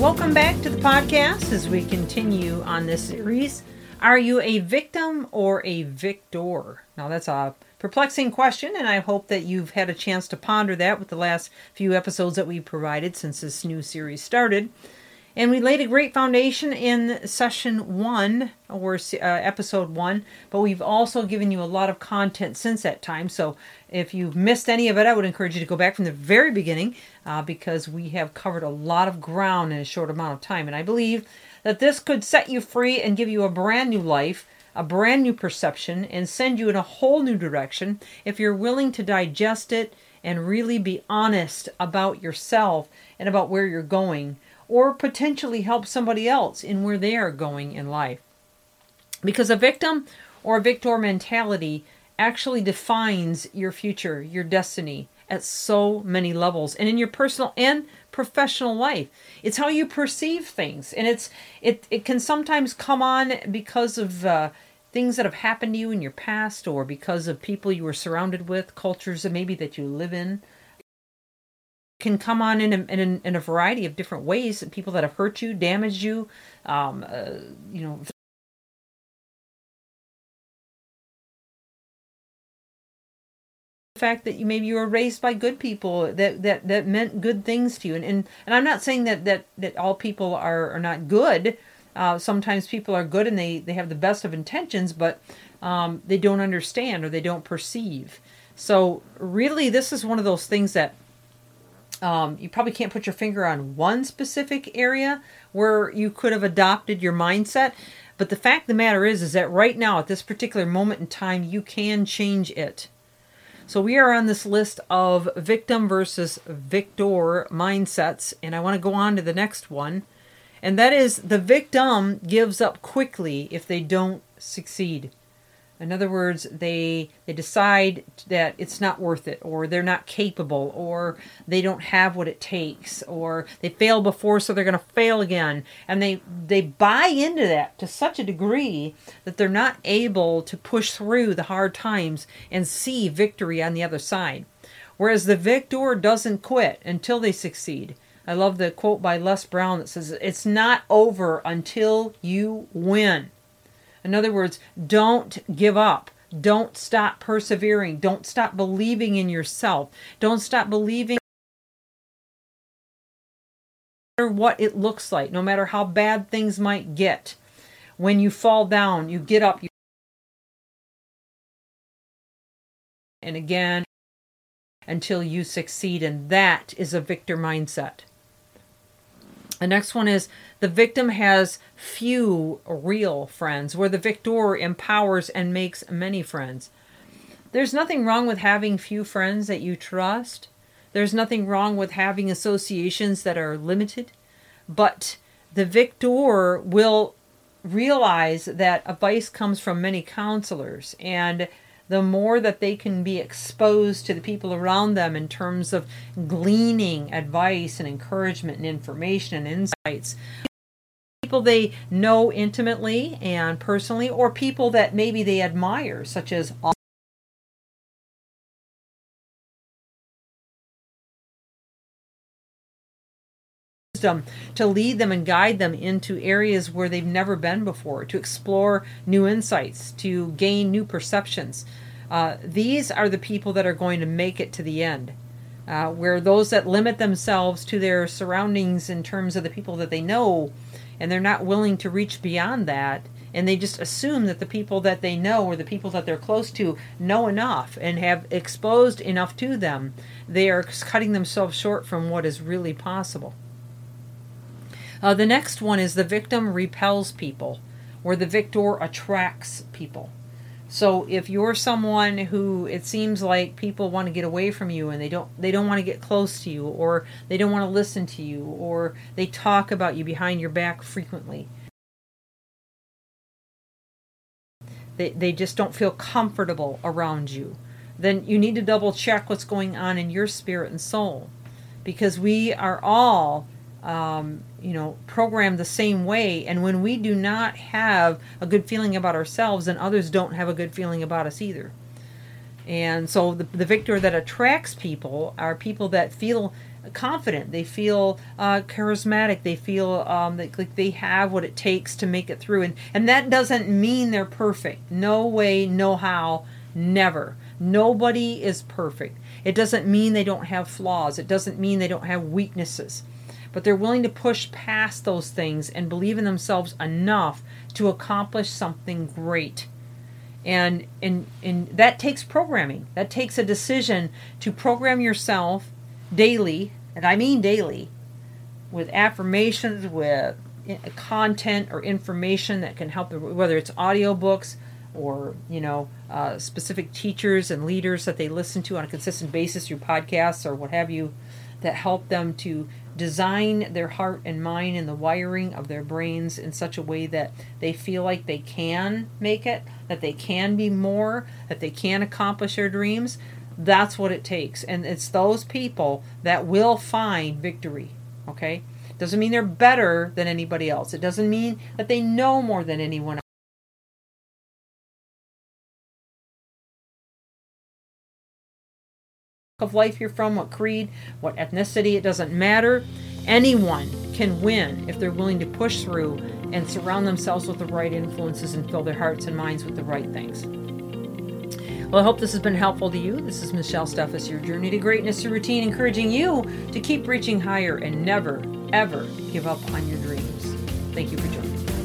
Welcome back to the podcast as we continue on this series. Are you a victim or a victor? Now, that's a perplexing question, and I hope that you've had a chance to ponder that with the last few episodes that we provided since this new series started. And we laid a great foundation in session one or uh, episode one, but we've also given you a lot of content since that time. So if you've missed any of it, I would encourage you to go back from the very beginning uh, because we have covered a lot of ground in a short amount of time. And I believe that this could set you free and give you a brand new life, a brand new perception, and send you in a whole new direction if you're willing to digest it and really be honest about yourself and about where you're going or potentially help somebody else in where they are going in life. Because a victim or a victor mentality actually defines your future, your destiny at so many levels and in your personal and professional life. It's how you perceive things and it's it it can sometimes come on because of uh, things that have happened to you in your past or because of people you were surrounded with, cultures that maybe that you live in can come on in a, in a, in a variety of different ways. People that have hurt you, damaged you, um, uh, you know. The fact that you maybe you were raised by good people that that that meant good things to you, and and, and I'm not saying that that that all people are are not good. Uh, sometimes people are good and they they have the best of intentions, but um, they don't understand or they don't perceive. So really, this is one of those things that um, you probably can't put your finger on one specific area where you could have adopted your mindset. But the fact of the matter is, is that right now, at this particular moment in time, you can change it. So we are on this list of victim versus victor mindsets, and I want to go on to the next one. And that is the victim gives up quickly if they don't succeed. In other words, they they decide that it's not worth it, or they're not capable, or they don't have what it takes, or they failed before, so they're going to fail again, and they they buy into that to such a degree that they're not able to push through the hard times and see victory on the other side. Whereas the victor doesn't quit until they succeed. I love the quote by Les Brown that says, "It's not over until you win." In other words, don't give up. Don't stop persevering. Don't stop believing in yourself. Don't stop believing no matter what it looks like, no matter how bad things might get. When you fall down, you get up. You and again until you succeed. And that is a victor mindset. The next one is the victim has few real friends, where the victor empowers and makes many friends. There's nothing wrong with having few friends that you trust. There's nothing wrong with having associations that are limited. But the victor will realize that advice comes from many counselors and the more that they can be exposed to the people around them in terms of gleaning advice and encouragement and information and insights. People they know intimately and personally, or people that maybe they admire, such as wisdom to lead them and guide them into areas where they've never been before, to explore new insights, to gain new perceptions. Uh, these are the people that are going to make it to the end. Uh, where those that limit themselves to their surroundings in terms of the people that they know, and they're not willing to reach beyond that, and they just assume that the people that they know or the people that they're close to know enough and have exposed enough to them, they are cutting themselves short from what is really possible. Uh, the next one is the victim repels people, or the victor attracts people. So if you're someone who it seems like people want to get away from you and they don't they don't want to get close to you or they don't want to listen to you or they talk about you behind your back frequently. they, they just don't feel comfortable around you, then you need to double check what's going on in your spirit and soul. Because we are all, um, you know, programmed the same way. And when we do not have a good feeling about ourselves, then others don't have a good feeling about us either. And so the, the victor that attracts people are people that feel confident, they feel uh, charismatic, they feel um, like, like they have what it takes to make it through. And, and that doesn't mean they're perfect. No way, no how, never. Nobody is perfect. It doesn't mean they don't have flaws, it doesn't mean they don't have weaknesses. But they're willing to push past those things and believe in themselves enough to accomplish something great. And and and that takes programming. That takes a decision to program yourself daily and i mean daily with affirmations with content or information that can help whether it's audiobooks or you know uh, specific teachers and leaders that they listen to on a consistent basis through podcasts or what have you that help them to design their heart and mind and the wiring of their brains in such a way that they feel like they can make it, that they can be more, that they can accomplish their dreams. That's what it takes. And it's those people that will find victory. Okay? Doesn't mean they're better than anybody else. It doesn't mean that they know more than anyone else. Of life you're from, what creed, what ethnicity, it doesn't matter. Anyone can win if they're willing to push through and surround themselves with the right influences and fill their hearts and minds with the right things. Well, I hope this has been helpful to you. This is Michelle Steffes, your journey to greatness through routine, encouraging you to keep reaching higher and never, ever give up on your dreams. Thank you for joining.